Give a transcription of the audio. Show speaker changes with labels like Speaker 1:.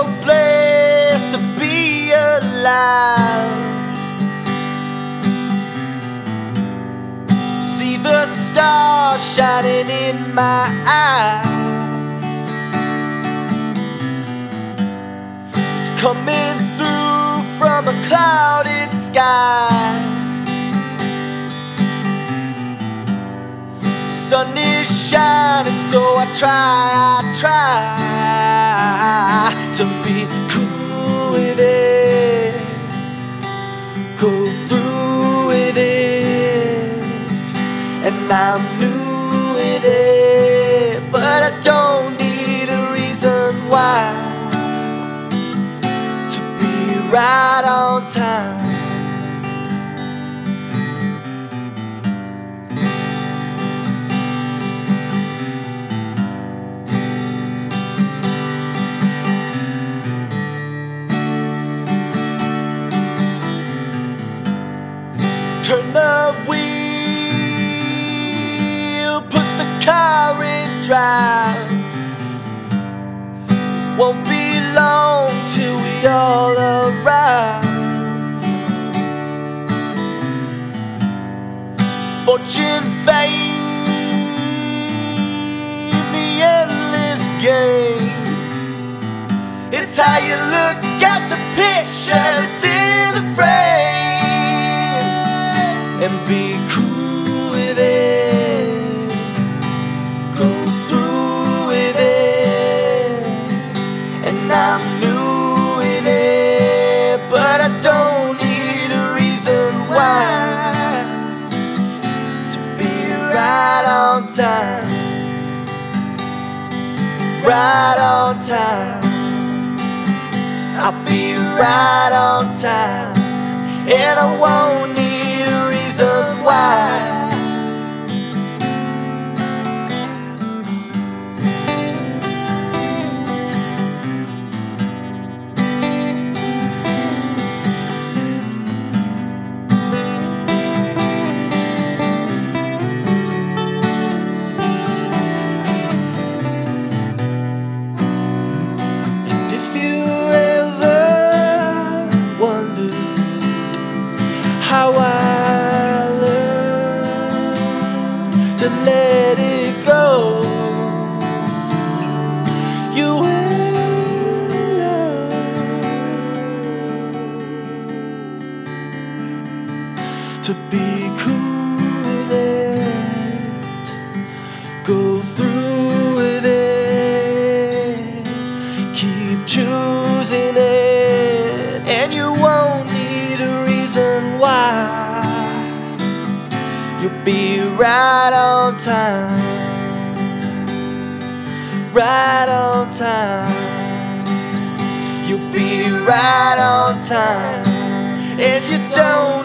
Speaker 1: no place to be alive. See the stars shining in my eyes. It's coming through from a clouded sky. Sun is shining, so I try, I try to be cool with it, go through with it, and I'm new with it, but I don't need a reason why to be right on time. Turn the wheel, put the car in drive. Won't be long till we all arrive. Fortune, fame, the endless game. It's how you look at the picture that's in the frame and be cool with it. Go through with it, and I'm new in it, but I don't need a reason why to be right on time, right on time. I'll be right on time, and I won't need reason why. To be cool with it, go through with it, keep choosing it, and you won't need a reason why. You'll be right on time, right on time. You'll be right on time, and you don't